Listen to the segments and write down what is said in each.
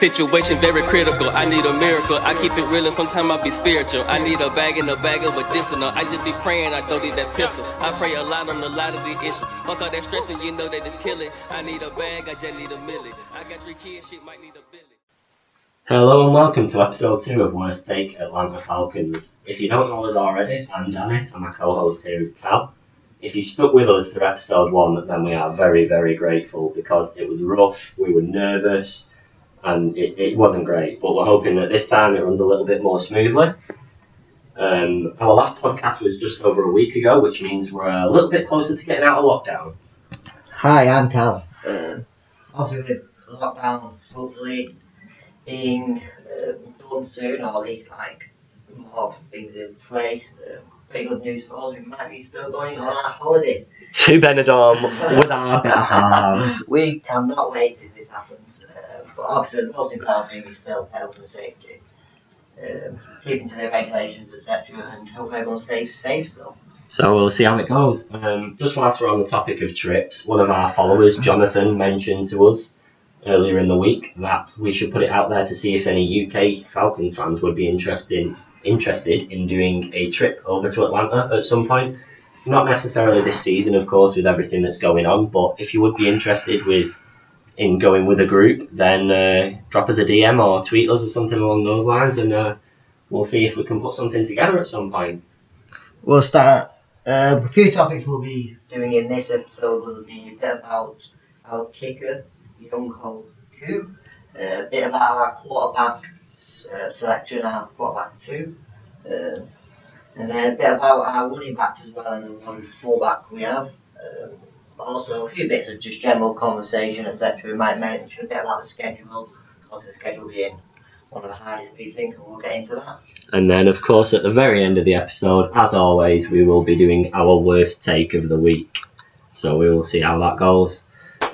Situation very critical. I need a miracle. I keep it real and sometimes I be spiritual. I need a bag and a bag of medicinal. I just be praying. I don't need that pistol. I pray a lot on a lot of the issues. Fuck all that stressing, you know that it's killing. I need a bag. I just need a milli. I got three kids. Shit might need a billy. Hello and welcome to episode 2 of Worst Take Atlanta Falcons. If you don't know us already, I'm Danny and my co-host here is Cal. If you stuck with us through episode 1, then we are very, very grateful because it was rough, we were nervous, and it, it wasn't great. But we're hoping that this time it runs a little bit more smoothly. Um, our last podcast was just over a week ago, which means we're a little bit closer to getting out of lockdown. Hi, I'm Cal. Um, obviously, with lockdown hopefully being um, done soon, or at least like more things in place. Um, pretty good news for us. We might be still going on our holiday. To Benidorm with our better halves. We cannot wait if this happens. But obviously, the most important thing is still health and safety. Um, keeping to the regulations, etc., and hope everyone stays safe still. So we'll see how it goes. Um, just whilst we're on the topic of trips, one of our followers, Jonathan, mentioned to us earlier in the week that we should put it out there to see if any UK Falcons fans would be interested interested in doing a trip over to Atlanta at some point. Not necessarily this season, of course, with everything that's going on, but if you would be interested with in going with a group, then uh, drop us a DM or tweet us or something along those lines, and uh, we'll see if we can put something together at some point. We'll start. Uh, a few topics we'll be doing in this episode will be a bit about our kicker, Younghoe Koo, uh, a bit about our quarterback uh, selection, our quarterback two, uh, and then a bit about our running backs as well, and then one fullback we have. Um, also, a few bits of just general conversation, etc. We might mention a bit about the schedule, because the schedule being one of the hardest we think, and we'll get into that. And then, of course, at the very end of the episode, as always, we will be doing our worst take of the week. So we will see how that goes.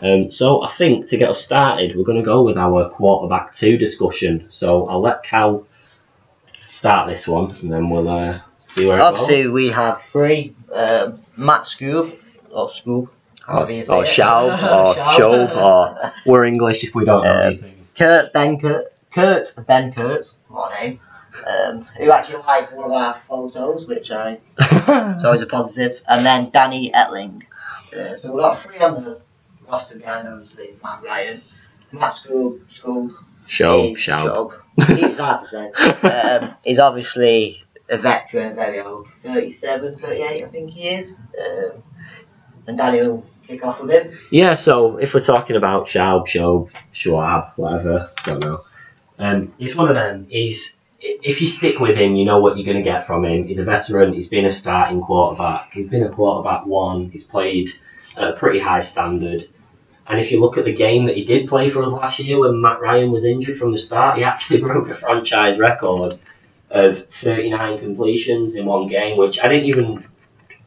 Um, so I think to get us started, we're going to go with our quarterback two discussion. So I'll let Cal start this one, and then we'll uh, see where it Obviously, we have three uh, Matt Scoob, or Scoob, however you goes. say Or it. Schaub, or Schaub. Or we're English if we don't know Um, these things. Kurt Benkert, Kurt Benkert, what a name, um, who actually liked one of our photos, which I it's always a positive. positive, and then Danny Etling. Uh, so we've got three on the roster behind, obviously Matt Ryan, Matt Scoob, Scoob, Shob, is Shob. Shob. It's hard to say. Um, he's obviously a veteran, very old, 37, 38, I think he is. Um, and Danny will kick off. Yeah, so if we're talking about Schaub, Shob, Schwab, whatever, don't know. Um, he's one of them. He's if you stick with him, you know what you're going to get from him. He's a veteran. He's been a starting quarterback. He's been a quarterback one. He's played at a pretty high standard. And if you look at the game that he did play for us last year when Matt Ryan was injured from the start, he actually broke a franchise record of 39 completions in one game, which I didn't even.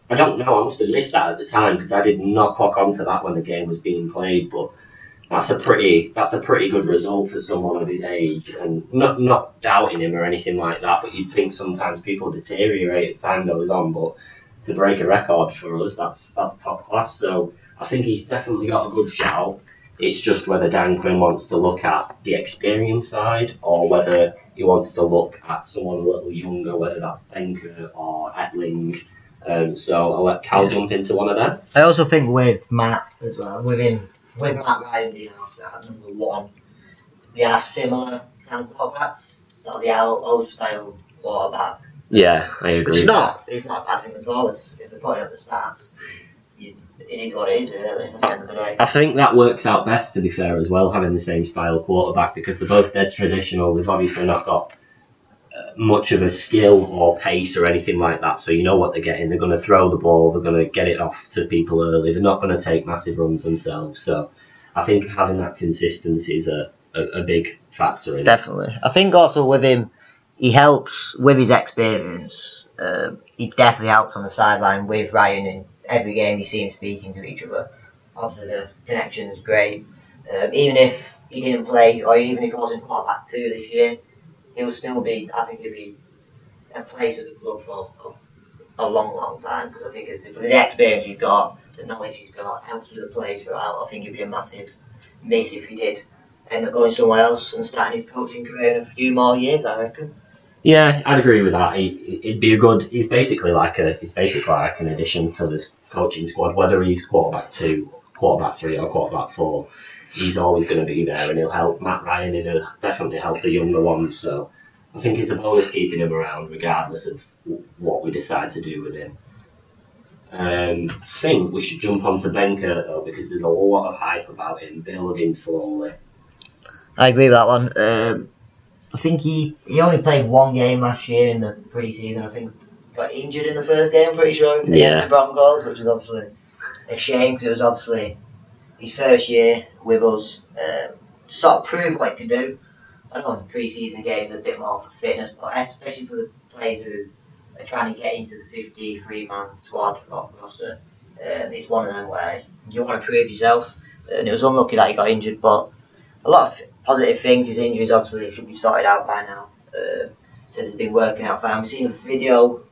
I don't know. I must have missed that at the time because I did not clock onto that when the game was being played. But that's a pretty that's a pretty good result for someone of his age, and not not doubting him or anything like that. But you'd think sometimes people deteriorate as time goes on. But to break a record for us, that's that's top class. So I think he's definitely got a good shout. It's just whether Dan Quinn wants to look at the experience side or whether he wants to look at someone a little younger, whether that's Benkert or Etling. Um, so I'll let Cal jump into one of them. I also think with Matt as well, within with Matt Ryan being outside number one, they are similar kind of quarterbacks. So they are old style quarterback. Yeah, I agree. Is not, it's not bad thing at all. If, if they're putting up the stats, you, it is what it is, really, at the end of the day. I think that works out best, to be fair, as well, having the same style quarterback because they're both dead traditional. They've obviously not got much of a skill or pace or anything like that, so you know what they're getting. They're going to throw the ball, they're going to get it off to people early, they're not going to take massive runs themselves. So I think having that consistency is a, a, a big factor in it. Definitely. I think also with him, he helps with his experience. Um, he definitely helps on the sideline with Ryan in every game you see him speaking to each other. Obviously, the connection is great. Um, even if he didn't play, or even if he wasn't quarterback two this year, he'll still be, I think he'll be a place at the club for a, a long, long time because I think it's, with the experience he's got, the knowledge he's got, helps with the plays throughout. I think it'd be a massive miss if he did end up going somewhere else and starting his coaching career in a few more years, I reckon. Yeah, I'd agree with that. He, he'd be a good. He's basically like a. He's basically like an addition to this coaching squad. Whether he's quarterback two, quarterback three, or quarterback four, he's always going to be there, and he'll help Matt Ryan. And he'll definitely help the younger ones. So I think it's a bonus keeping him around, regardless of what we decide to do with him. Um, I think we should jump onto Benkert though, because there's a lot of hype about him building slowly. I agree with that one. Um, I think he, he only played one game last year in the pre-season. I think got injured in the first game, pretty sure, against Yeah. the Broncos, which is obviously a shame because it was obviously his first year with us um, to sort of prove what he can do. I don't know the pre-season games are a bit more for fitness, but especially for the players who are trying to get into the 53-man squad roster, um, it's one of them where you want to prove yourself. And it was unlucky that he got injured, but a lot of positive things. His injuries obviously should be sorted out by now. Uh, says he's been working out fine. We've seen a video,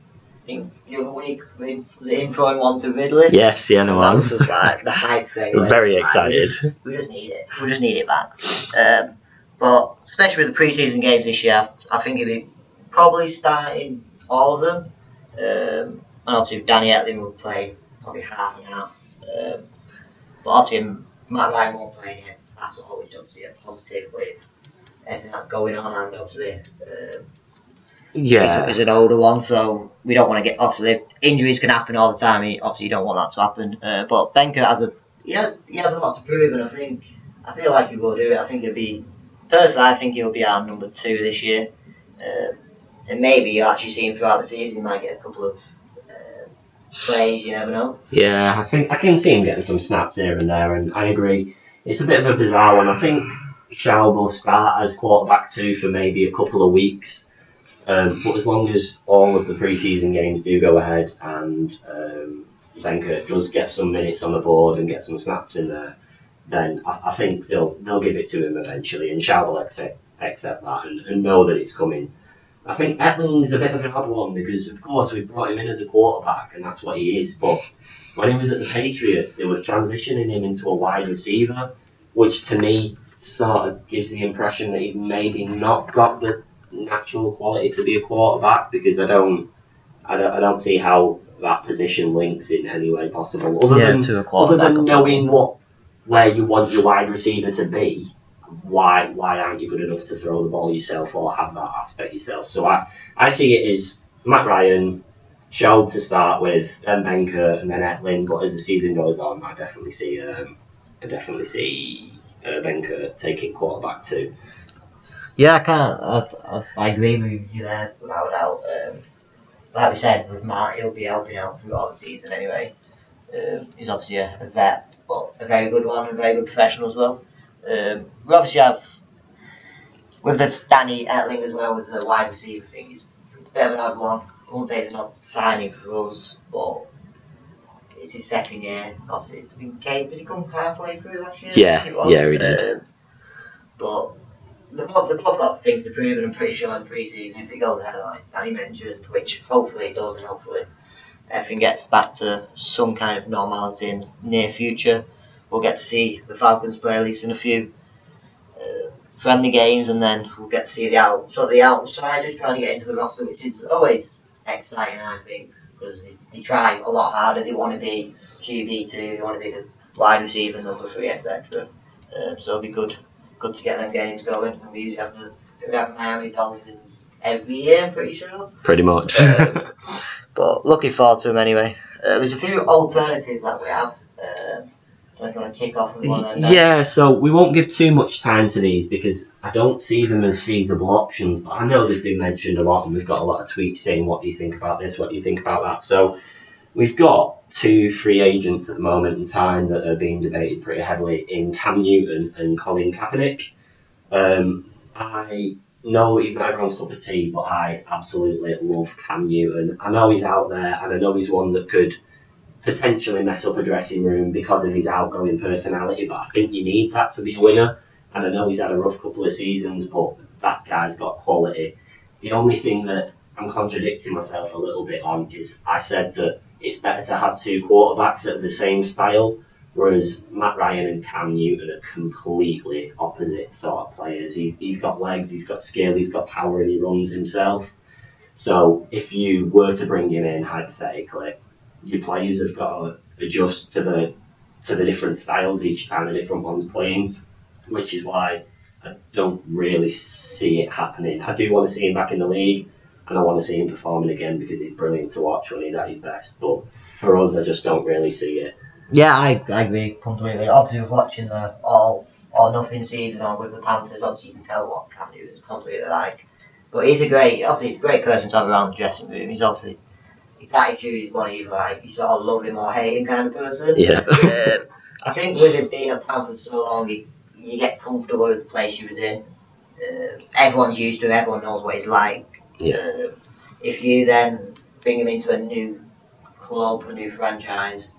think the other week, it him throwing one to Ridley? Yes, yeah, no that was just like the hype thing. Like, very like, excited. We just, we just need it. We just need it back. Um, but especially with the preseason games this year, I think he'll be probably starting all of them. Um, and obviously Danny Etling will play probably half and half. Um, but obviously Matt Ryan won't play yet. That's always obviously a positive with everything that's going on and obviously um, Yeah, is, is an older one, so we don't want to get obviously injuries can happen all the time. He- Obviously, you don't want that to happen. Uh, but Benkert has a he has, he has a lot to prove, and I think I feel like he will do it. I think he'll be personally, I think he'll be our number two this year, um, and maybe you'll actually see him throughout the season. He might get a couple of uh, plays. You never know. Yeah, I think I can see him getting some snaps here and there, and I agree. It's a bit of a bizarre one. I think Schaub will start as quarterback two for maybe a couple of weeks, um, but as long as all of the preseason games do go ahead and um, Benkert does get some minutes on the board and get some snaps in there, then I, I think they'll they'll give it to him eventually, and Schaub will accept accept that and, and know that it's coming. I think Etling's a bit of an odd one because, of course, we brought him in as a quarterback, and that's what he is. But when he was at the Patriots, they were transitioning him into a wide receiver, which to me sort of gives the impression that he's maybe not got the natural quality to be a quarterback because I don't, I don't, I don't see how that position links in any way possible. Other than to a other than knowing what where you want your wide receiver to be, why why aren't you good enough to throw the ball yourself or have that aspect yourself? So I, I see it as Matt Ryan, Schaub to start with, then Benkert and then Etling. But as the season goes on, I definitely see um, I definitely see uh, Benkert taking quarterback too. Yeah, I can't. I, I, I agree with you there without a doubt. Um, like we said, with Matt, he'll be helping out throughout the season anyway. Um, he's obviously a, a vet, but a very good one, a very good professional as well. Um, we obviously have with the Danny Etling as well with the wide receiver thing. It's, it's a bit of an odd one. I won't say it's not signing for us, but it's his second year. Obviously, it's been Did he come halfway through last year? Yeah, I think it was. yeah, he did. Um, but they've both, they've got things to prove, and I'm pretty sure in pre-season, if it goes ahead like Danny mentioned, which hopefully it does, and hopefully everything gets back to some kind of normality in the near future, we'll get to see the Falcons play at least in a few uh, friendly games, and then we'll get to see the out, so the outsiders trying to get into the roster, which is always exciting, I think, because they, they try a lot harder. They want to be QB two, they want to be the wide receiver number three, etc. Um, so it'll be good good to get them games going. And we usually have the we have Miami Dolphins every year, I'm pretty sure. Pretty much. Um, but looking forward to them anyway. Uh, there's a few alternatives that we have. Um, if you want to kick off with one of them. Yeah, so we won't give too much time to these because I don't see them as feasible options, but I know they've been mentioned a lot and we've got a lot of tweets saying what do you think about this, what do you think about that. So we've got two free agents at the moment in time that are being debated pretty heavily in Cam Newton and Colin Kaepernick. Um, I know he's not everyone's cup of tea, but I absolutely love Cam Newton. I know he's out there and I know he's one that could potentially mess up a dressing room because of his outgoing personality, but I think you need that to be a winner. And I know he's had a rough couple of seasons, but that guy's got quality. The only thing that I'm contradicting myself a little bit on is I said that it's better to have two quarterbacks that are the same style Whereas Matt Ryan and Cam Newton are completely opposite sort of players. He's, he's got legs, he's got skill, he's got power, and he runs himself. So if you were to bring him in hypothetically, your players have got to adjust to the to the different styles each time the different ones playing, which is why I don't really see it happening. I do want to see him back in the league, and I want to see him performing again because he's brilliant to watch when he's at his best. But for us, I just don't really see it. Yeah, I, I agree completely. Obviously, with watching the all or nothing season on with the Panthers, obviously you can tell what Cam Newton's completely like. But he's a great, obviously he's a great person to have around the dressing room. He's obviously his attitude is one of you like you sort of love him or hate him kind of person. Yeah. um, I think with him being at Panthers so long, you, you get comfortable with the place he was in. Uh, everyone's used to him. Everyone knows what he's like. Yeah. If you then bring him into a new club, a new franchise,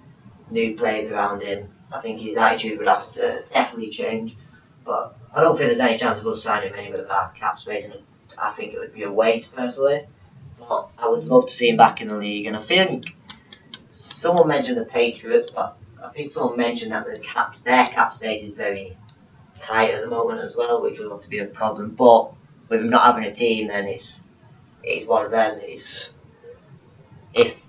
new players around him, I think his attitude would have to definitely change. But I don't think there's any chance of us signing him anywhere with cap space, and I think it would be a waste personally. But I would love to see him back in the league, and I think someone mentioned the Patriots, but I think someone mentioned that the cap, their cap space is very tight at the moment as well, which will have to be a problem. But with him not having a team, then it's it's one of them. It's if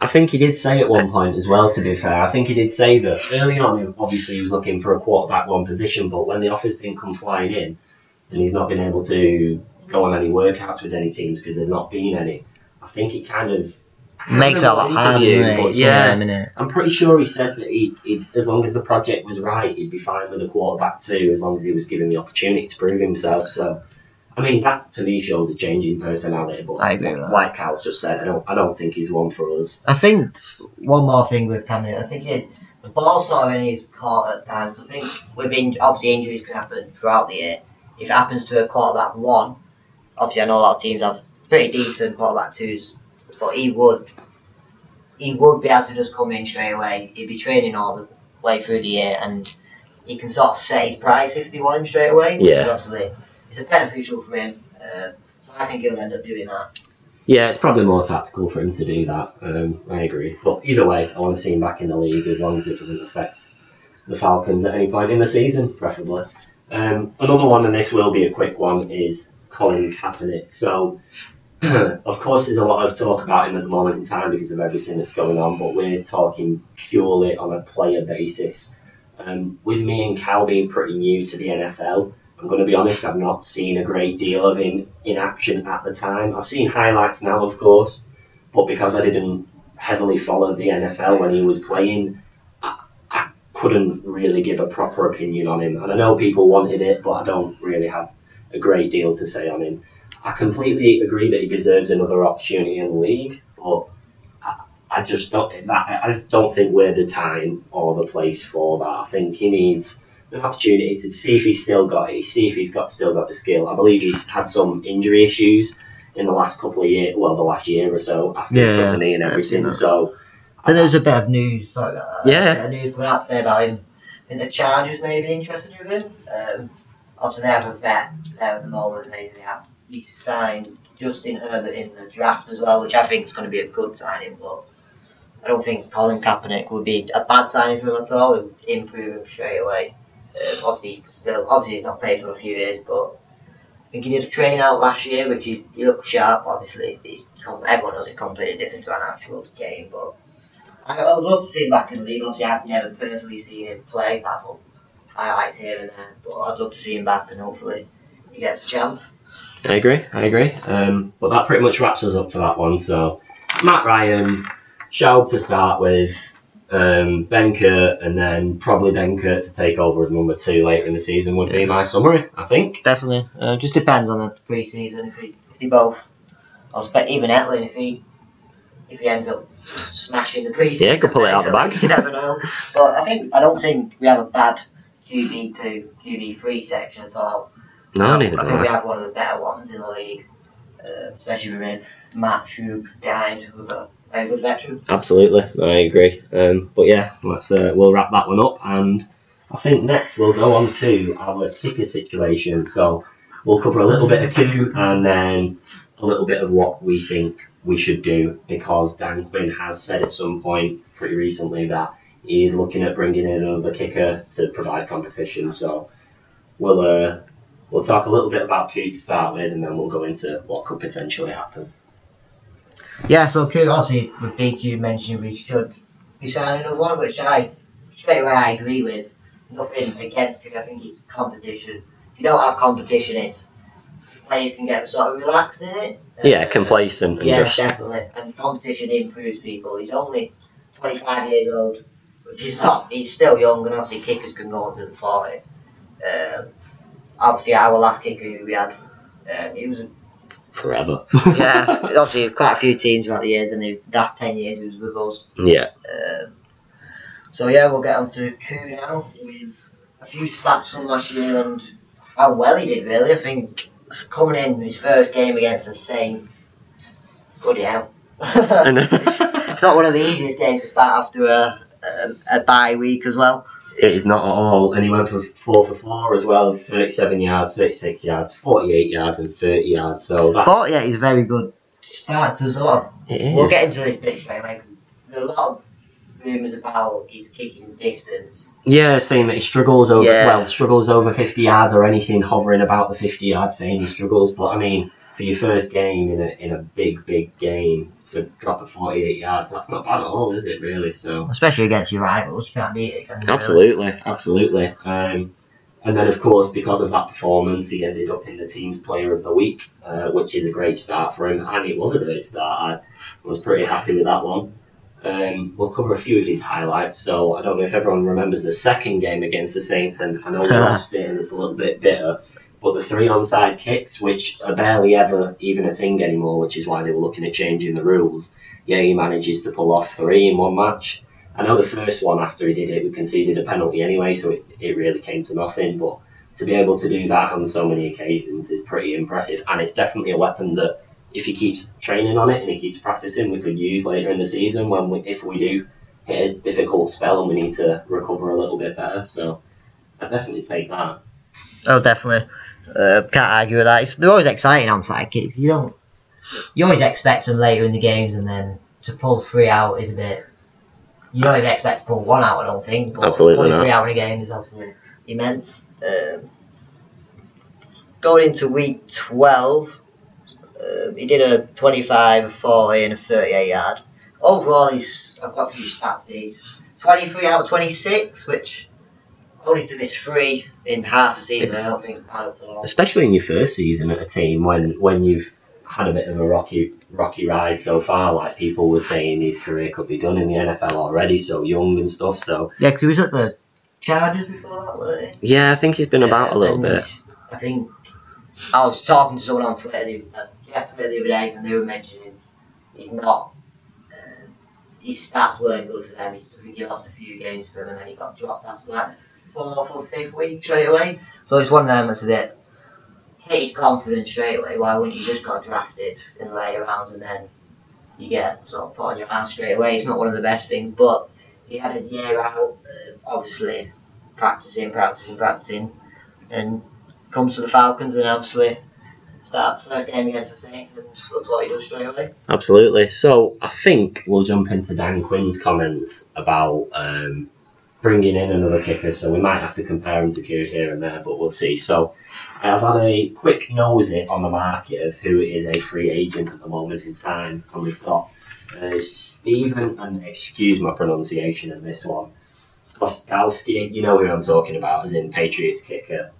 I think he did say at one point as well, to be fair. I think he did say that early on, obviously, he was looking for a quarterback one position, but when the offers didn't come flying in, then he's not been able to go on any workouts with any teams because there've not been any. I think it kind of. Makes it a lot harder. interview, doesn't it? but It's yeah, of them. I'm pretty sure he said that he, he, as long as the project was right, he'd be fine with a quarterback too, as long as he was given the opportunity to prove himself. So, I mean, that to me shows a change in personality. But I agree with like Cal's just said, I don't, I don't think he's one for us. I think one more thing with Cam Newton, I think it, the ball sort of in his court at times. I think with in, obviously injuries can happen throughout the year. If it happens to a quarterback one, obviously I know a lot of teams have pretty decent quarterback twos, but he would he would be able to just come in straight away. He'd be training all the way through the year, and he can sort of set his price if they want him straight away. Yeah. obviously it's a beneficial for him. Uh, so I think he'll end up doing that. Yeah, it's probably more tactical for him to do that. Um, I agree. But either way, I want to see him back in the league as long as it doesn't affect the Falcons at any point in the season, preferably. Um, another one, and this will be a quick one, is Colin Kaepernick. So, of course, there's a lot of talk about him at the moment in time because of everything that's going on, but we're talking purely on a player basis. Um, with me and Cal being pretty new to the NFL, I'm going to be honest, I've not seen a great deal of him in action at the time. I've seen highlights now, of course, but because I didn't heavily follow the NFL when he was playing, I, I couldn't really give a proper opinion on him. And I know people wanted it, but I don't really have a great deal to say on him. I completely agree that he deserves another opportunity in the league, but I, I just don't that I don't think we're the time or the place for that. I think he needs opportunity to see if he's still got it, see if he's got still got the skill. I believe he's had some injury issues in the last couple of years, well, the last year or so after Yeah, took the knee and everything. So, But there was a bit of news, sorry about that. Yeah. A bit of news coming out today about him. I think the Chargers may be interested in him. Um, obviously, they have a vet there at the moment. They, they have he signed Justin Herbert in the draft as well, which I think is going to be a good signing. But I don't think Colin Kaepernick would be a bad signing for him at all. It would improve him straight away. Um, obviously, still obviously he's not played for a few years, but I think he did a train out last year, which he, he looked sharp. Obviously, he's everyone knows it's completely different to an actual game, but I, I would love to see him back in the league. Obviously, I've never personally seen him play, apart from highlights here and there. But I'd love to see him back, and hopefully he gets a chance. I agree, I agree. Um, but that pretty much wraps us up for that one. So, Matt Ryan, Schaub to start with, um, Benkert, and then probably Benkert to take over as number two later in the season would be my summary, I think. Definitely, uh, just depends on the pre-season. If, he, if they both, I'll expect even Etling if he if he ends up smashing the pre-season. Yeah, could pull it out the bag. You never know. But I think I don't think we have a bad QB two, QB three section at all. No, neither I do think we have one of the better ones in the league, uh, especially with Matt Schaub behind with a Absolutely, I agree. Um, but yeah, let's uh, we'll wrap that one up, and I think next we'll go on to our kicker situation. So we'll cover a little bit of Koo and then a little bit of what we think we should do because Dan Quinn has said at some point pretty recently that he's looking at bringing in another kicker to provide competition. So we'll uh, we'll talk a little bit about Koo to start with, and then we'll go into what could potentially happen. Yeah, so Koo, obviously with DQ mentioned we should be signing another one, which I straight away I agree with. Nothing against it. I think it's competition. If you don't have competition, it's players can get sort of relaxed in it. Yeah, complacent and Yeah, just definitely. And competition improves people. He's only 25 years old, which is not. He's still young, and obviously kickers can go on to the 40. Um, obviously, our last kicker we had, um, he was. Forever. yeah, obviously quite a few teams throughout the years, and the last 10 years he was with us. yeah. Um, so yeah, we'll get on to Koo now with a few stats from last year and how well he did. Really, I think coming in his first game against the Saints, bloody hell. it's not one of the easiest games to start after a, a, a bye week as well. It is not at all, and he went for four for four as well, 37 yards, 36 yards, 48 yards, and 30 yards. So that But yeah, he's a very good start of. it is. We'll get into this bit straight away because there's a lot of rumours about his kicking distance. Yeah, saying that he struggles over Yeah. well, struggles over fifty yards or anything hovering about the fifty yards, saying he struggles. But I mean, for your first game in a in a big big game to drop at forty eight yards, that's not bad at all, is it? Really? So Especially against your rivals, you can't beat it. Can you? absolutely, absolutely. Um, and then of course, because of that performance, he ended up in the team's player of the week, uh, which is a great start for him, and it was a great start. I was pretty happy with that one. Um, we'll cover a few of his highlights. So I don't know if everyone remembers the second game against the Saints, and I know we lost it, and it's a little bit bitter. But the three onside kicks, which are barely ever even a thing anymore, which is why they were looking at changing the rules. Yeah, he manages to pull off three in one match. I know the first one after he did it, we conceded a penalty anyway, so it, it really came to nothing. But to be able to do that on so many occasions is pretty impressive, and it's definitely a weapon that if he keeps training on it and he keeps practicing, we could use later in the season when we, if we do hit a difficult spell and we need to recover a little bit better. So I definitely take that. Oh, definitely. Uh, can't argue with that. It's, they're always exciting onside kicks. You don't. You always expect them later in the games, and then to pull three out is a bit. You don't even expect to pull one out. I don't think. But Absolutely pulling not. three out in a game is obviously immense. Um, going into week twelve, um, he did a 25, a 40, and a 38 yard. Overall, he's I've got a few stats. He's 23 out of 26, which only to miss three in half a season. I don't think at all. Especially in your first season at a team when when you've had a bit of a rocky rocky ride so far. Like people were saying, his career could be done in the NFL already, so young and stuff. So Yeah, because he was at the Chargers before that, wasn't he? yeah, I think he's been about a little And bit. I think I was talking to someone on Twitter the, uh, yeah, Twitter the other day, and they were mentioning he's not. Um, his stats weren't good for them. He, lost a few games for him, and then he got dropped after the fourth or fifth week straight away. So it's one of them that's a bit hit his confidence straight away. Why wouldn't you just got drafted in the later rounds and then you get sort of put on your ass straight away? It's not one of the best things, but he had a year out, uh, obviously practicing, practicing, practicing, and comes to the Falcons and obviously start first game against the Saints and look what he does straight away. Absolutely. So I think we'll jump into Dan Quinn's comments about um, bringing in another kicker. So we might have to compare him to Kieran here and there, but we'll see. So I've had a quick nosy on the market of who is a free agent at the moment in time, and we've got uh, Stephen, and excuse my pronunciation of this one, Gostkowski. You know who I'm talking about, as in Patriots kicker.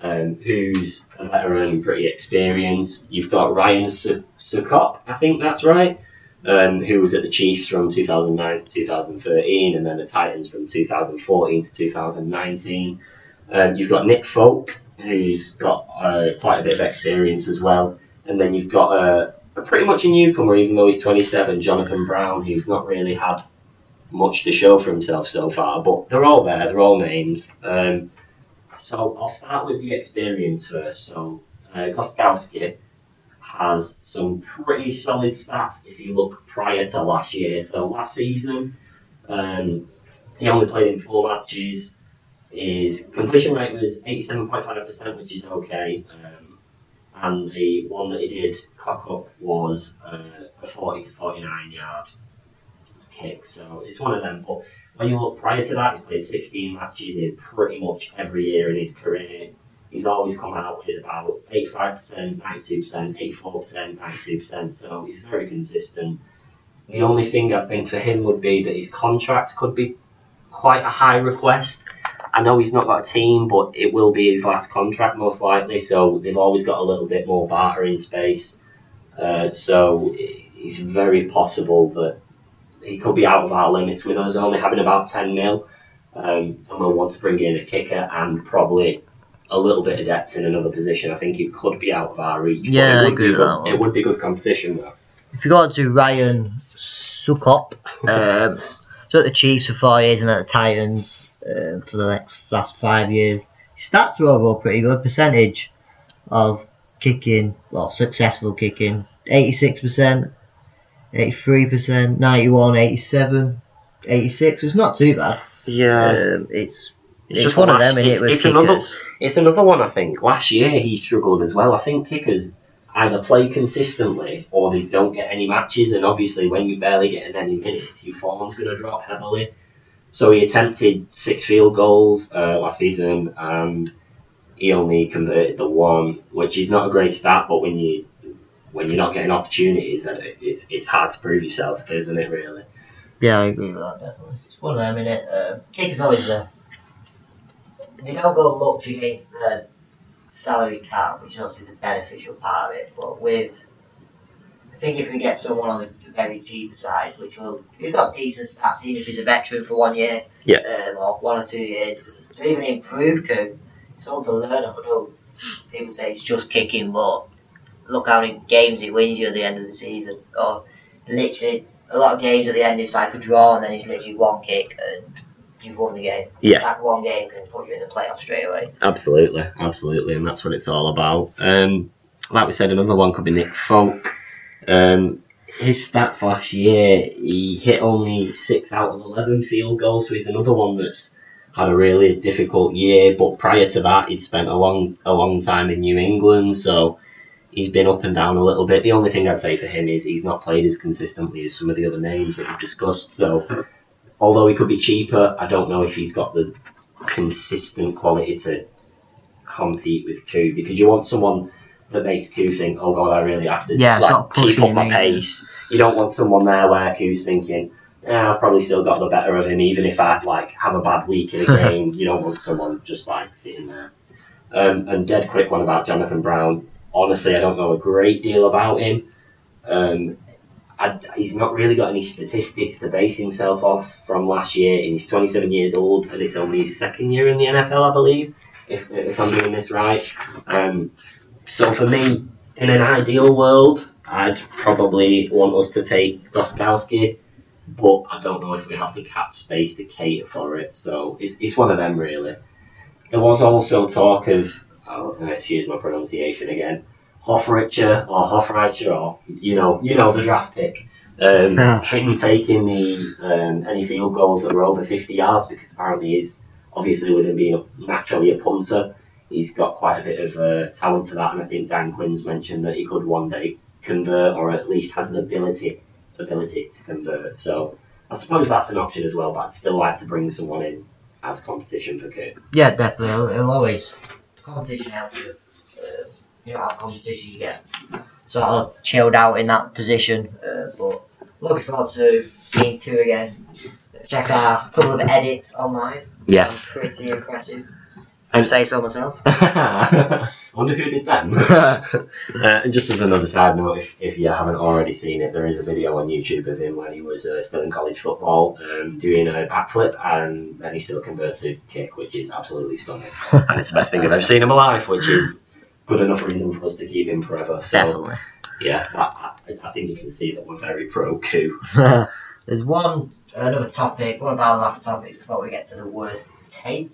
Um, who's a veteran pretty experienced. You've got Ryan Su- Succop, I think that's right, um, who was at the Chiefs from 2009 to 2013, and then the Titans from 2014 to 2019. Um, you've got Nick Folk, who's got uh, quite a bit of experience as well, and then you've got a, a pretty much a newcomer, even though he's 27, Jonathan Brown, who's not really had much to show for himself so far, but they're all there, they're all names. Um, so I'll start with the experience first. So uh, Gostkowski has some pretty solid stats if you look prior to last year. So last season, um, he only played in four matches. His completion rate was 87.5%, which is okay. Um, and the one that he did cock up was uh, a 40 to 49 yard kick. So it's one of them. But when you look prior to that, he's played 16 matches in pretty much every year in his career. He's always come out with about 85%, 92%, 84%, 92%, so he's very consistent. The only thing I think for him would be that his contract could be quite a high request. I know he's not got a team, but it will be his last contract most likely, so they've always got a little bit more bartering space. Uh, so it's very possible that he could be out of our limits with us only having about 10 mil. Um, and we'll want to bring in a kicker and probably a little bit of depth in another position. I think it could be out of our reach. Yeah, it I would agree be with good, that one. It would be good competition though. If you go to Ryan Succop, um, so at the Chiefs for four years and at the Titans um, for the next last five years, his stats are overall pretty good. Percentage of kicking, well, successful kicking, 86%, 83%, 91, 87, 86. It's not too bad. Um, it's it's, just one of them, and it it's- it's another- It's another one, I think. Last year he struggled as well. I think kickers either play consistently or they don't get any matches, and obviously when you're barely getting any minutes, your form's going to drop heavily. So he attempted six field goals uh, last season, and he only converted the one, which is not a great stat. But when you when you're not getting opportunities, it's it's hard to prove yourself, isn't it? Really. Yeah, I agree with that, definitely. It's one of them, innit? Um, kickers always there. They don't go much against the salary cap, which is obviously the beneficial part of it, but with. I think if we get someone on the very cheap side, which will. He's got decent stats, even if he's a veteran for one year, Yeah. um, or one or two years, to even improve Koo, it's all to learn. I know people say it's just kicking, but look how many games it wins you at the end of the season. Or literally, a lot of games at the end it's like a draw and then it's literally one kick and you've won the game. Yeah. That one game can put you in the playoffs straight away. Absolutely, absolutely, and that's what it's all about. Um, like we said, another one could be Nick Folk. Um, his stat for last year, he hit only six out of eleven field goals, so he's another one that's had a really difficult year. But prior to that, he'd spent a long, a long time in New England, so he's been up and down a little bit. The only thing I'd say for him is he's not played as consistently as some of the other names that we've discussed. So, although he could be cheaper, I don't know if he's got the consistent quality to compete with Koo because you want someone that makes Koo think, oh god, I really have to Yeah, like, not keep up my pace. You don't want someone there where Koo's thinking, yeah, I've probably still got the better of him, even if I like have a bad week in a game. you don't want someone just like sitting there. Um, and dead quick one about Jonathan Brown. Honestly, I don't know a great deal about him. Um, I, he's not really got any statistics to base himself off from last year. And he's 27 years old, and it's only his second year in the NFL, I believe, if, if I'm doing this right. Um, so for me, in an ideal world, I'd probably want us to take Gostkowski, but I don't know if we have the cap space to cater for it. So it's, it's one of them, really. There was also talk of, oh, excuse my pronunciation again, Hofricher or Hofreicher or you know you know the draft pick. Um, Yeah. him taking the um, any field goals that were over 50 yards because apparently he's obviously with him being a, naturally a punter, he's got quite a bit of uh, talent for that. And I think Dan Quinn's mentioned that he could one day convert or at least has the ability ability to convert. So I suppose that's an option as well. But I'd still like to bring someone in as competition for Kurt. Yeah, definitely. It'll, it'll always competition helps you. Uh, you know, have competition, you get sort of chilled out in that position. Uh, but looking forward to seeing two again. Check our couple of edits online. Yes. Pretty impressive. And- And say so myself. I wonder who did them. uh, and just as another side note, if, if you haven't already seen it, there is a video on YouTube of him when he was uh, still in college football um, doing a backflip, and then he still converts to kick, which is absolutely stunning. and it's the best thing I've ever seen in my life, which is good enough reason for us to keep him forever. So, Definitely. yeah, I, I, I think you can see that we're very pro Koo. There's one another topic, one of our last topics before we get to the worst take.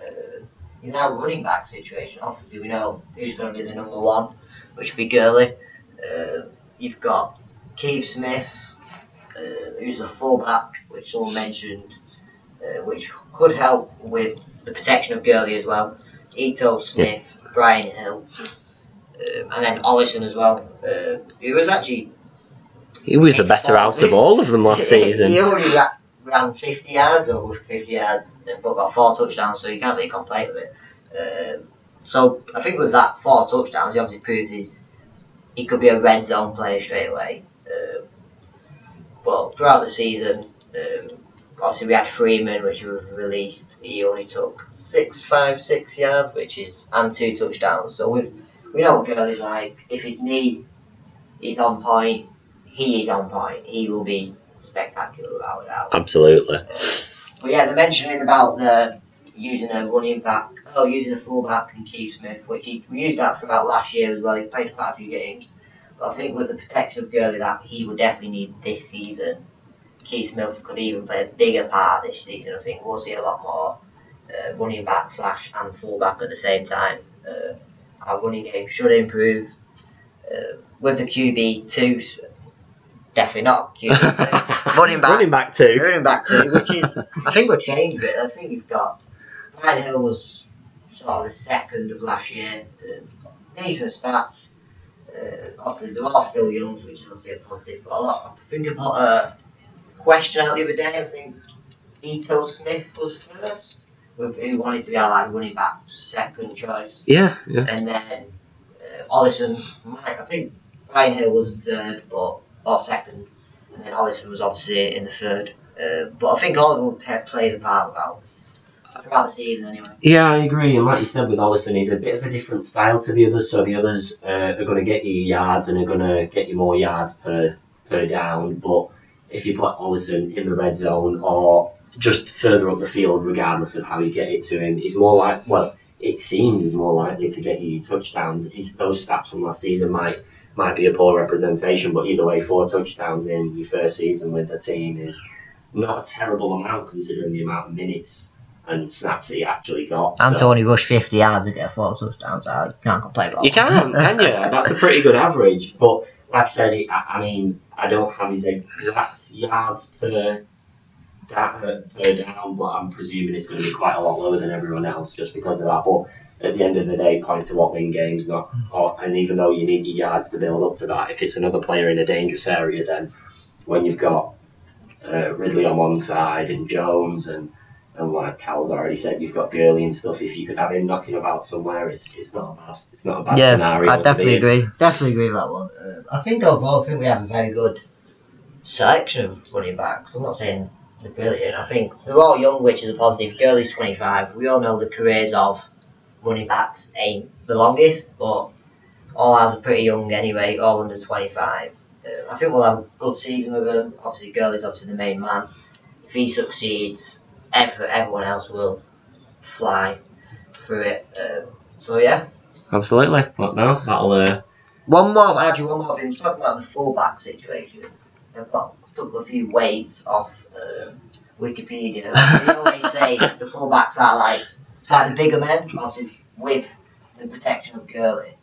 Uh, is our running back situation. Obviously, we know who's going to be the number one, which will be Gurley. Uh, you've got Keith Smith, uh, who's a fullback, which someone mentioned, uh, which could help with the protection of Gurley as well. Ito Smith, Brian Hill, um, and then Ollison as well, uh, who was actually He was the better out of all of them last season. he only ra- ran 50 yards or 50 yards, but got four touchdowns, so you can't really complain with it. Um, so I think with that four touchdowns, he obviously proves he's, he could be a red zone player straight away. Um, but throughout the season, um, obviously we had Freeman, which was released. He only took six, five, six yards, which is and two touchdowns. So we've we know what Gurley's like. If his knee is on point, he is on point. He will be spectacular without a doubt. Absolutely. Um, but yeah, they're mentioning about the using a running back, oh, using a fullback and Keith Smith, which he, we used that throughout last year as well. He played quite a few games. But I think with the protection of Gurley that he would definitely need this season. Keith Smith could even play a bigger part this season. I think we'll see a lot more uh, running back slash and fullback at the same time. Uh, our running game should improve. Uh, with the QB two, definitely not QB two. running back, Running back two. running back two, which is I think we'll change it. I think you've got Brian Hill was sort of the second of last year. Decent stats. Uh, obviously, they're all still young, which is obviously a positive. But a lot, I think about. a question out the other day. I think Ito Smith was first, with who wanted to be our like running back second choice, Yeah, yeah. and then uh, Ollison. I think Brian Hill was third, but or second, and then Ollison was obviously in the third. Uh, but I think all of them would play the part well. throughout the season anyway. Yeah, I agree. And like you said with Ollison, he's a bit of a different style to the others. So the others uh, are going to get you yards and are going to get you more yards per per down. But if you put Ollison in the red zone or just further up the field, regardless of how you get it to him, he's more like well, it seems he's more likely to get you touchdowns. He's, those stats from last season might might be a poor representation, but either way, four touchdowns in your first season with the team is not a terrible amount considering the amount of minutes and snaps that he actually got. And to So- only rush 50 yards and get four touchdowns, I can't complain about you that. can, can you? That's a pretty good average. But like I said, it, I, I mean, I don't have his exact yards per, da- uh, per down, but I'm presuming it's going to be quite a lot lower than everyone else just because of that. But at the end of the day, points are what win games, not. Or, and even though you need your yards to build up to that, if it's another player in a dangerous area, then when you've got uh, Ridley on one side and Jones and and like Cal's already said, you've got Gurley and stuff. If you could have him knocking about somewhere, it's it's not a bad it's not a bad yeah, scenario. I definitely agree. Definitely agree with that one. Uh, I think overall, I think we have a very good selection of running backs. I'm not saying they're brilliant. I think they're all young, which is a positive. Gurley's 25. We all know the careers of running backs ain't the longest, but all ours are pretty young anyway, all under 25. Uh, I think we'll have a good season with him. Obviously, Gurley's obviously the main man. If he succeeds, ev- everyone else will fly through it. Um, so yeah. Absolutely. But no, that'll uh, One more, actually, one more thing. Talking about the fullback situation, I've got took a few weights off um, Wikipedia. they always say the fullbacks are like it's like the bigger men, obviously with the protection of Gurley.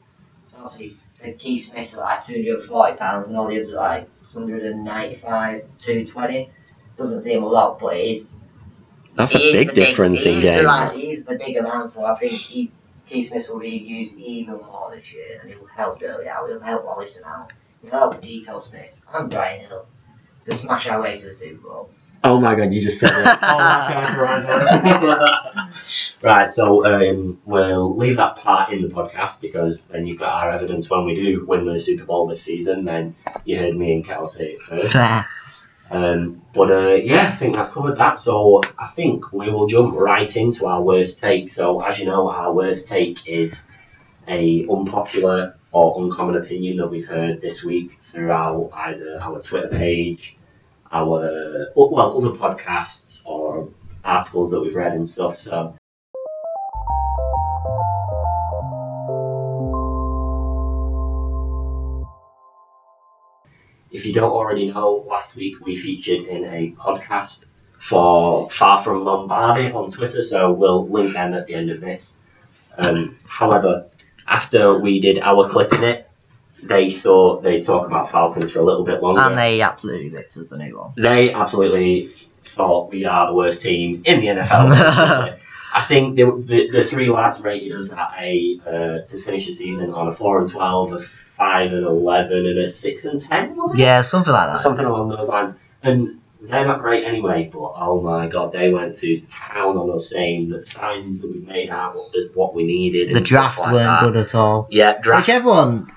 So obviously, the Keith Smith's are like 240 pounds, and all the others are like 195, 220. Doesn't seem a lot, but it is. That's a he is big the big- difference in is the, game. like, he the bigger man, so I think he, Keith Smith will be used even more this year, and he will help Gurley out. He'll help Ollison out. He'll help Ito Smith and Brian Hill to smash our way to the Super Bowl. Oh my god, you just said that. oh, right. right, so um, we'll leave that part in the podcast because then you've got our evidence when we do win the Super Bowl this season. Then you heard me and Kel say it first. Um, but uh, yeah, I think that's covered that. So I think we will jump right into our worst take. So as you know, our worst take is a unpopular or uncommon opinion that we've heard this week throughout either our Twitter page, our well other podcasts or articles that we've read and stuff. So If you don't already know, last week we featured in a podcast for Far From Lombardi on Twitter, so we'll link them at the end of this. Um, however, after we did our clip in it, they thought they'd talk about Falcons for a little bit longer. and they absolutely ripped us a new one. They absolutely thought we are the worst team in the NFL. I think the, the, the three lads rated us at a uh, to finish the season on a four and twelve, a five and eleven, and a six and ten. Was it? Yeah, something like that. something along those lines. And they're not great anyway, but oh my god, they went to town on us saying that signs that we've made out what, what we needed. The draft like weren't that. good at all. Yeah, draft. Which everyone.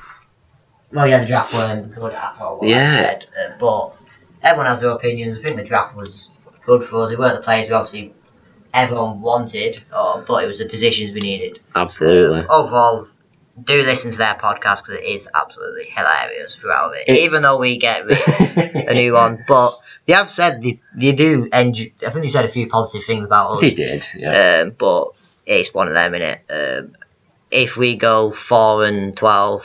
Well, yeah, the draft weren't good at all. What Yeah. I said, uh, but everyone has their opinions. I think the draft was good for us. It weren't the players we obviously everyone wanted, or, but it was the positions we needed. Absolutely. Overall, do listen to their podcast because it is absolutely hilarious throughout it. It- Even though we get a new one, but they have said they, they do. Enjoy, I think they said a few positive things about us. He did, yeah. Um, but it's one of them, innit? Um, if we go four and twelve,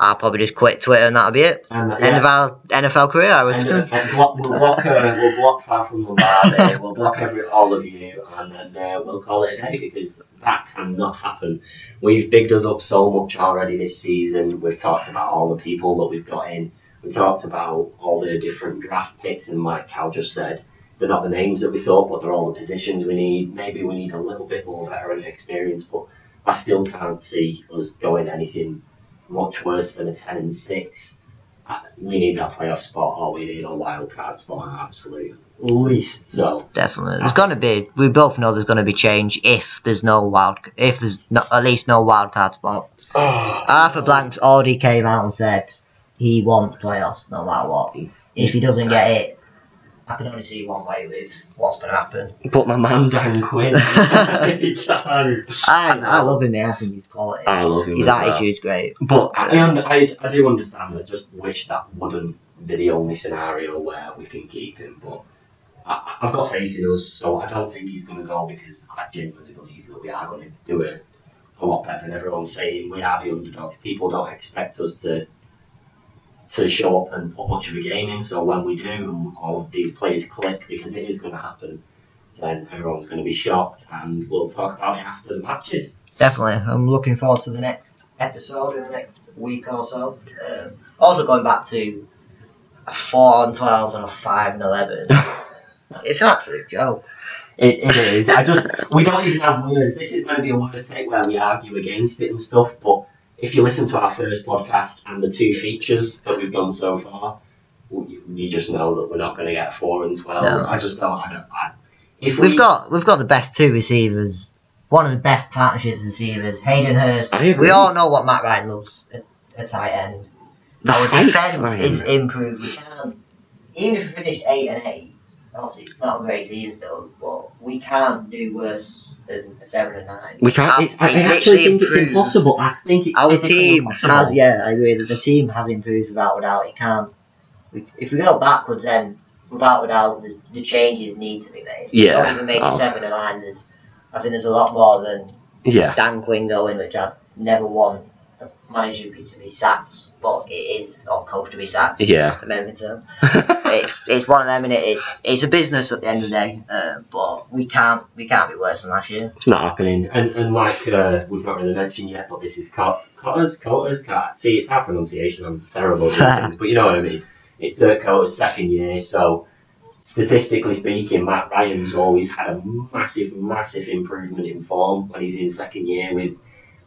I'll probably just quit Twitter and that'll be it. And, uh, End of our NFL career, I would And, uh, and block, we'll block uh, we'll block Far from Lombardi, we'll block every all of you, and then uh, we'll call it a day because that cannot happen. We've bigged us up so much already this season. We've talked about all the people that we've got in. We talked about all the different draft picks, and like Cal just said, they're not the names that we thought, but they're all the positions we need. Maybe we need a little bit more veteran experience, but I still can't see us going anything much worse than a ten and six. Uh, We need that playoff spot, or we need a wild card spot, absolutely. at least. So Definitely, there's gonna be. We both know there's gonna be change if there's no wild. If there's no, at least no wild card spot. Arthur Blank's already came out and said he wants playoffs no matter what. If he doesn't get it, I can only see one way with what's gonna happen. But my man Dan Quinn, he can't. I, I love him. I think he's quality. I love him His as well. great. But I, I, I do understand. I just wish that wouldn't be the only scenario where we can keep him. But I, I've got faith in us, so I don't think he's going to go because I genuinely believe that we are going to do it a lot better than everyone's saying. We are the underdogs. People don't expect us to to show up and put much of a game in. So when we do, all of these players click because it is going to happen, then everyone's going to be shocked, and we'll talk about it after the matches. Definitely. I'm looking forward to the next episode in the next week or so. Um, also going back to a four and twelve and a five and eleven. it's an absolute joke. It, it is. I just we don't even have words. This is going to be a worst take where we argue against it and stuff. But if you listen to our first podcast and the two features that we've done so far, you, you just know that we're not going to get four and twelve. No. I just don't. I don't. I, if We've we, got we've got the best two receivers. One of the best partnerships receivers, Hayden Hurst. We all know what Matt Ryan loves at, at tight end. the Our height, defense Ryan. is improved. We can, even if we finished eight and eight, obviously it's not a great season still, but we can't do worse than seven and nine. We can't. I it's actually think it's impossible. I think it's Our team impossible. has, yeah, I agree that the team has improved without a doubt. It can. If we go backwards, then without a doubt, the, the changes need to be made. Yeah. Don't even make Oh. seven and nine. There's, I think there's a lot more than Yeah. Dan Quinn going, which I never want a manager to be sacked, but it is or coach to be sacked. Yeah. American term. it's, it's one of them, and it? it's it's a business at the end of the day. Uh, but we can't we can't be worse than last year. It's not happening. And, and like uh, we've not really mentioned yet, but this is Cot- Cotters, Cotters, Cat. See, it's our pronunciation. I'm terrible things, but you know what I mean. It's Dirk Koetter's second year, so statistically speaking, Matt Ryan's always had a massive, massive improvement in form when he's in second year with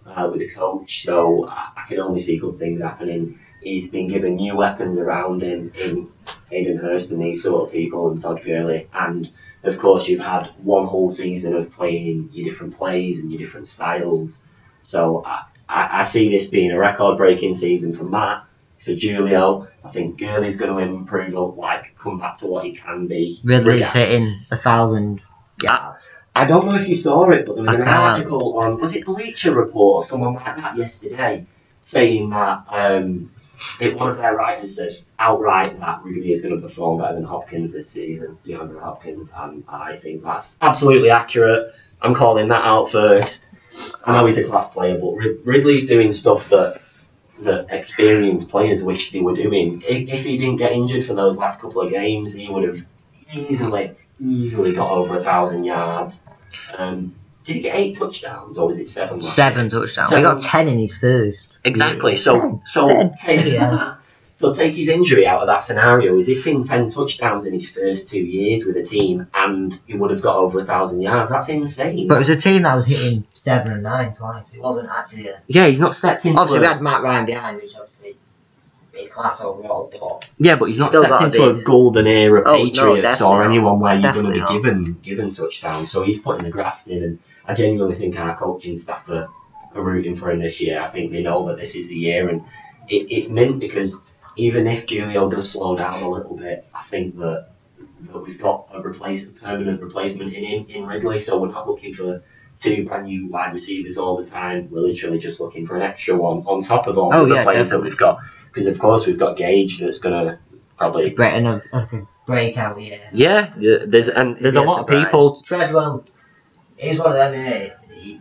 uh, with the coach. So I, I can only see good things happening. He's been given new weapons around him in Hayden Hurst and these sort of people and Todd Gurley. And of course, you've had one whole season of playing your different plays and your different styles. So I, I, I see this being a record breaking season for Matt. For Julio, I think Gurley's going to improve, like come back to what he can be. Yeah. hitting a thousand yards. I don't know if you saw it, but there was I an can't. article on was it Bleacher Report or someone like that yesterday, saying that um, it, one of their writers said outright that Ridley is going to perform better than Hopkins this season, DeAndre Hopkins, and I think that's absolutely accurate. I'm calling that out first. I know he's a class player, but Ridley's doing stuff that that experienced players wish they were doing. If, if he didn't get injured for those last couple of games, he would have easily, easily got over a thousand yards. Um, did he get eight touchdowns or was it seven? Seven year? touchdowns. Seven. We got ten in his first. Exactly. So so Ten. take Yeah. so take his injury out of that scenario. He's hitting ten touchdowns in his first two years with a team, and he would have got over a thousand yards. That's insane. But it was a team that was hitting seven and nine twice. It wasn't actually a. yeah, he's not stepped into. Obviously, we had Matt Ryan behind, which obviously it's class overall, but Yeah, but he's not Still stepped into be- a golden era Oh, Patriots definitely or anyone where you're going to be not. given given touchdowns. So he's putting the graft in, and I genuinely think our coaching staff are, are rooting for him this year. I think they know that this is the year, and it, it's mint because even if Julio does slow down a little bit, I think that that we've got a replace permanent replacement in him in Ridley. So we're not looking for two brand new wide receivers all the time. We're literally just looking for an extra one on top of all Oh, the yeah, players definitely. that we've got. Because of course we've got Gage that's gonna probably Brett and a, a breakout year. yeah. There's and there's a Be lot of surprise. people. Treadwell is one of them. Innit? He,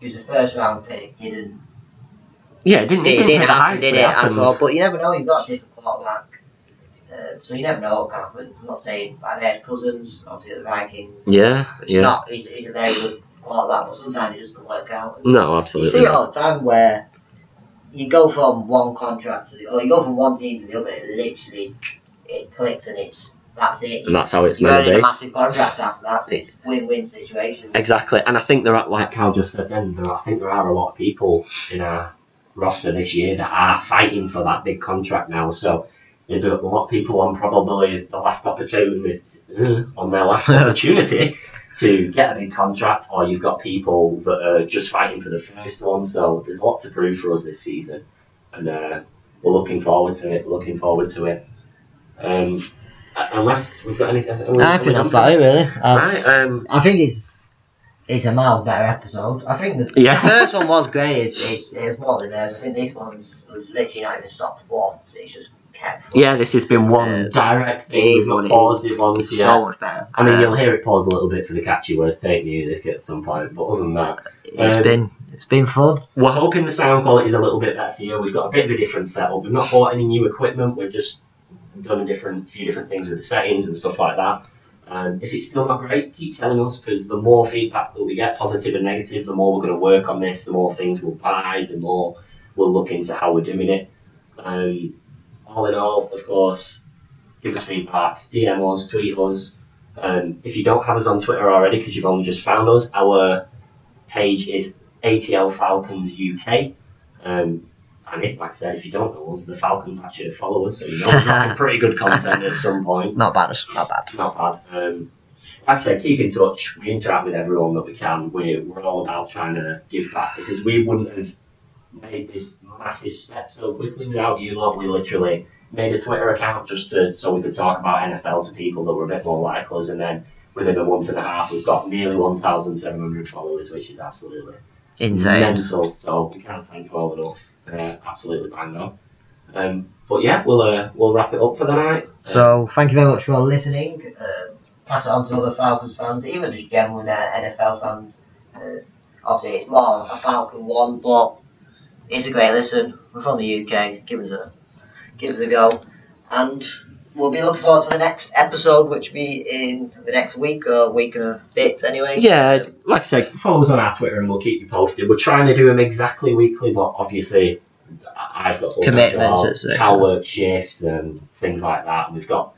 he was a first round pick. Didn't Yeah, didn't it he didn't, didn't happen, did it? As well, but you never know. You've got a different quarterback, uh, so you never know what can happen. I'm not saying like they had Cousins, obviously the Vikings. Yeah, He's yeah. not. He's, he's a very good quarterback, but sometimes it just doesn't work out. No, absolutely. You see it all the time where you go from one contract to the, or you go from one team to the other. It literally it clicks and it's that's it. And that's how it's You're meant to earning a massive contract after that. So it's win-win situation. Exactly, and I think there are, like Cal just said then, there, I think there are a lot of people in our roster this year that are fighting for that big contract now. So there's a lot of people on probably the last opportunity, uh, on their last opportunity to get a big contract, or you've got people that are just fighting for the first one. So there's a lot to prove for us this season, and uh, we're looking forward to it. We're looking forward to it. Um, unless we've got anything. I think that's about it, really. Um, Right. Um, I think it's it's a miles better episode. I think the, Yeah. the first one was great. It's, it's, it was more than theirs. I think this one's literally not even stopped once. It's just Yeah, this has been one Uh, direct thing. We've not paused it once yet. so much better. I mean, you'll hear it pause a little bit for the catchy words take music at some point, but other than that, it's um, been it's been fun. we're hoping the sound quality is a little bit better for you. We've got a bit of a different setup. We've not bought any new equipment. We've just done a different few different things with the settings and stuff like that. Um, if it's still not great, keep telling us because the more feedback that we get, positive and negative, the more we're going to work on this. The more things we'll buy, the more we'll look into how we're doing it. Um, all in all, of course, give us feedback, DM us, tweet us. Um, if you don't have us on Twitter already because you've only just found us, our page is ATL Falcons UK. Um, and if, like I said, if you don't know us, the Falcons actually follow us, so you know we're pretty good content at some point. Not bad. Not bad. Not bad. Um, like I said, keep in touch. We interact with everyone that we can. We're, we're all about trying to give back because we wouldn't have made this massive step so quickly without you lot. We literally made a Twitter account just to so we could talk about NFL to people that were a bit more like us, and then within a month and a half, we've got nearly 1,700 followers, which is absolutely Insane. mental. So we can't thank you all enough. Uh, absolutely bang on. Um, but yeah, we'll uh, we'll wrap it up for the night. So thank you very much for listening. Uh, pass it on to other Falcons fans, even just general uh, NFL fans. Uh, obviously, it's more a Falcon one, but it's a great listen. We're from the UK. Give us a give us a go, and we'll be looking forward to the next episode, which will be in the next week or week and a bit. Anyway. Yeah, like I said, follow us on our Twitter and we'll keep you posted. We're trying to do them exactly weekly, but obviously I- I've got Commitments, control. etc. Cal work shifts and things like that. We've got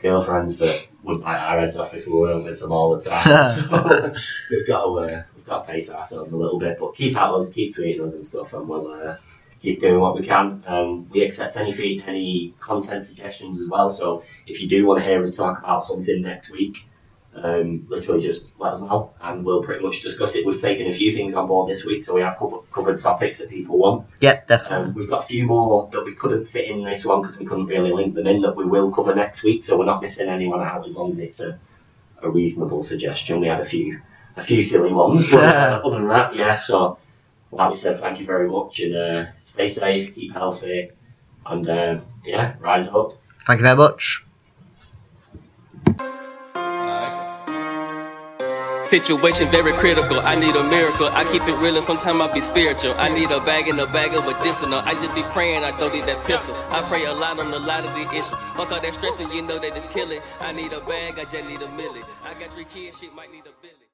girlfriends that would bite our heads off if we weren't with them all the time. so we've got to uh, we've got to pace ourselves a little bit, but keep at us, keep tweeting us and stuff, and we'll uh, keep doing what we can. Um, we accept any feed, any content suggestions as well. So if you do want to hear us talk about something next week, um, literally just let us know and we'll pretty much discuss it. We've taken a few things on board this week, so we have covered, covered topics that people want. Yep, definitely. Um, we've got a few more that we couldn't fit in this one because we couldn't really link them in that we will cover next week, so we're not missing anyone out as long as it's a, a reasonable suggestion. We had a few a few silly ones, but uh, other than that, yeah. So, like we said, thank you very much and uh, stay safe, keep healthy, and uh, yeah, rise up. Thank you very much. Situation very critical. I need a miracle. I keep it real and sometimes I be spiritual. I need a bag and a bag of medicinal. I just be praying. I don't need that pistol. I pray a lot on a lot of the issues. Fuck all that stressing, you know that it's killing. I need a bag. I just need a milli. I got three kids. Shit might need a billy.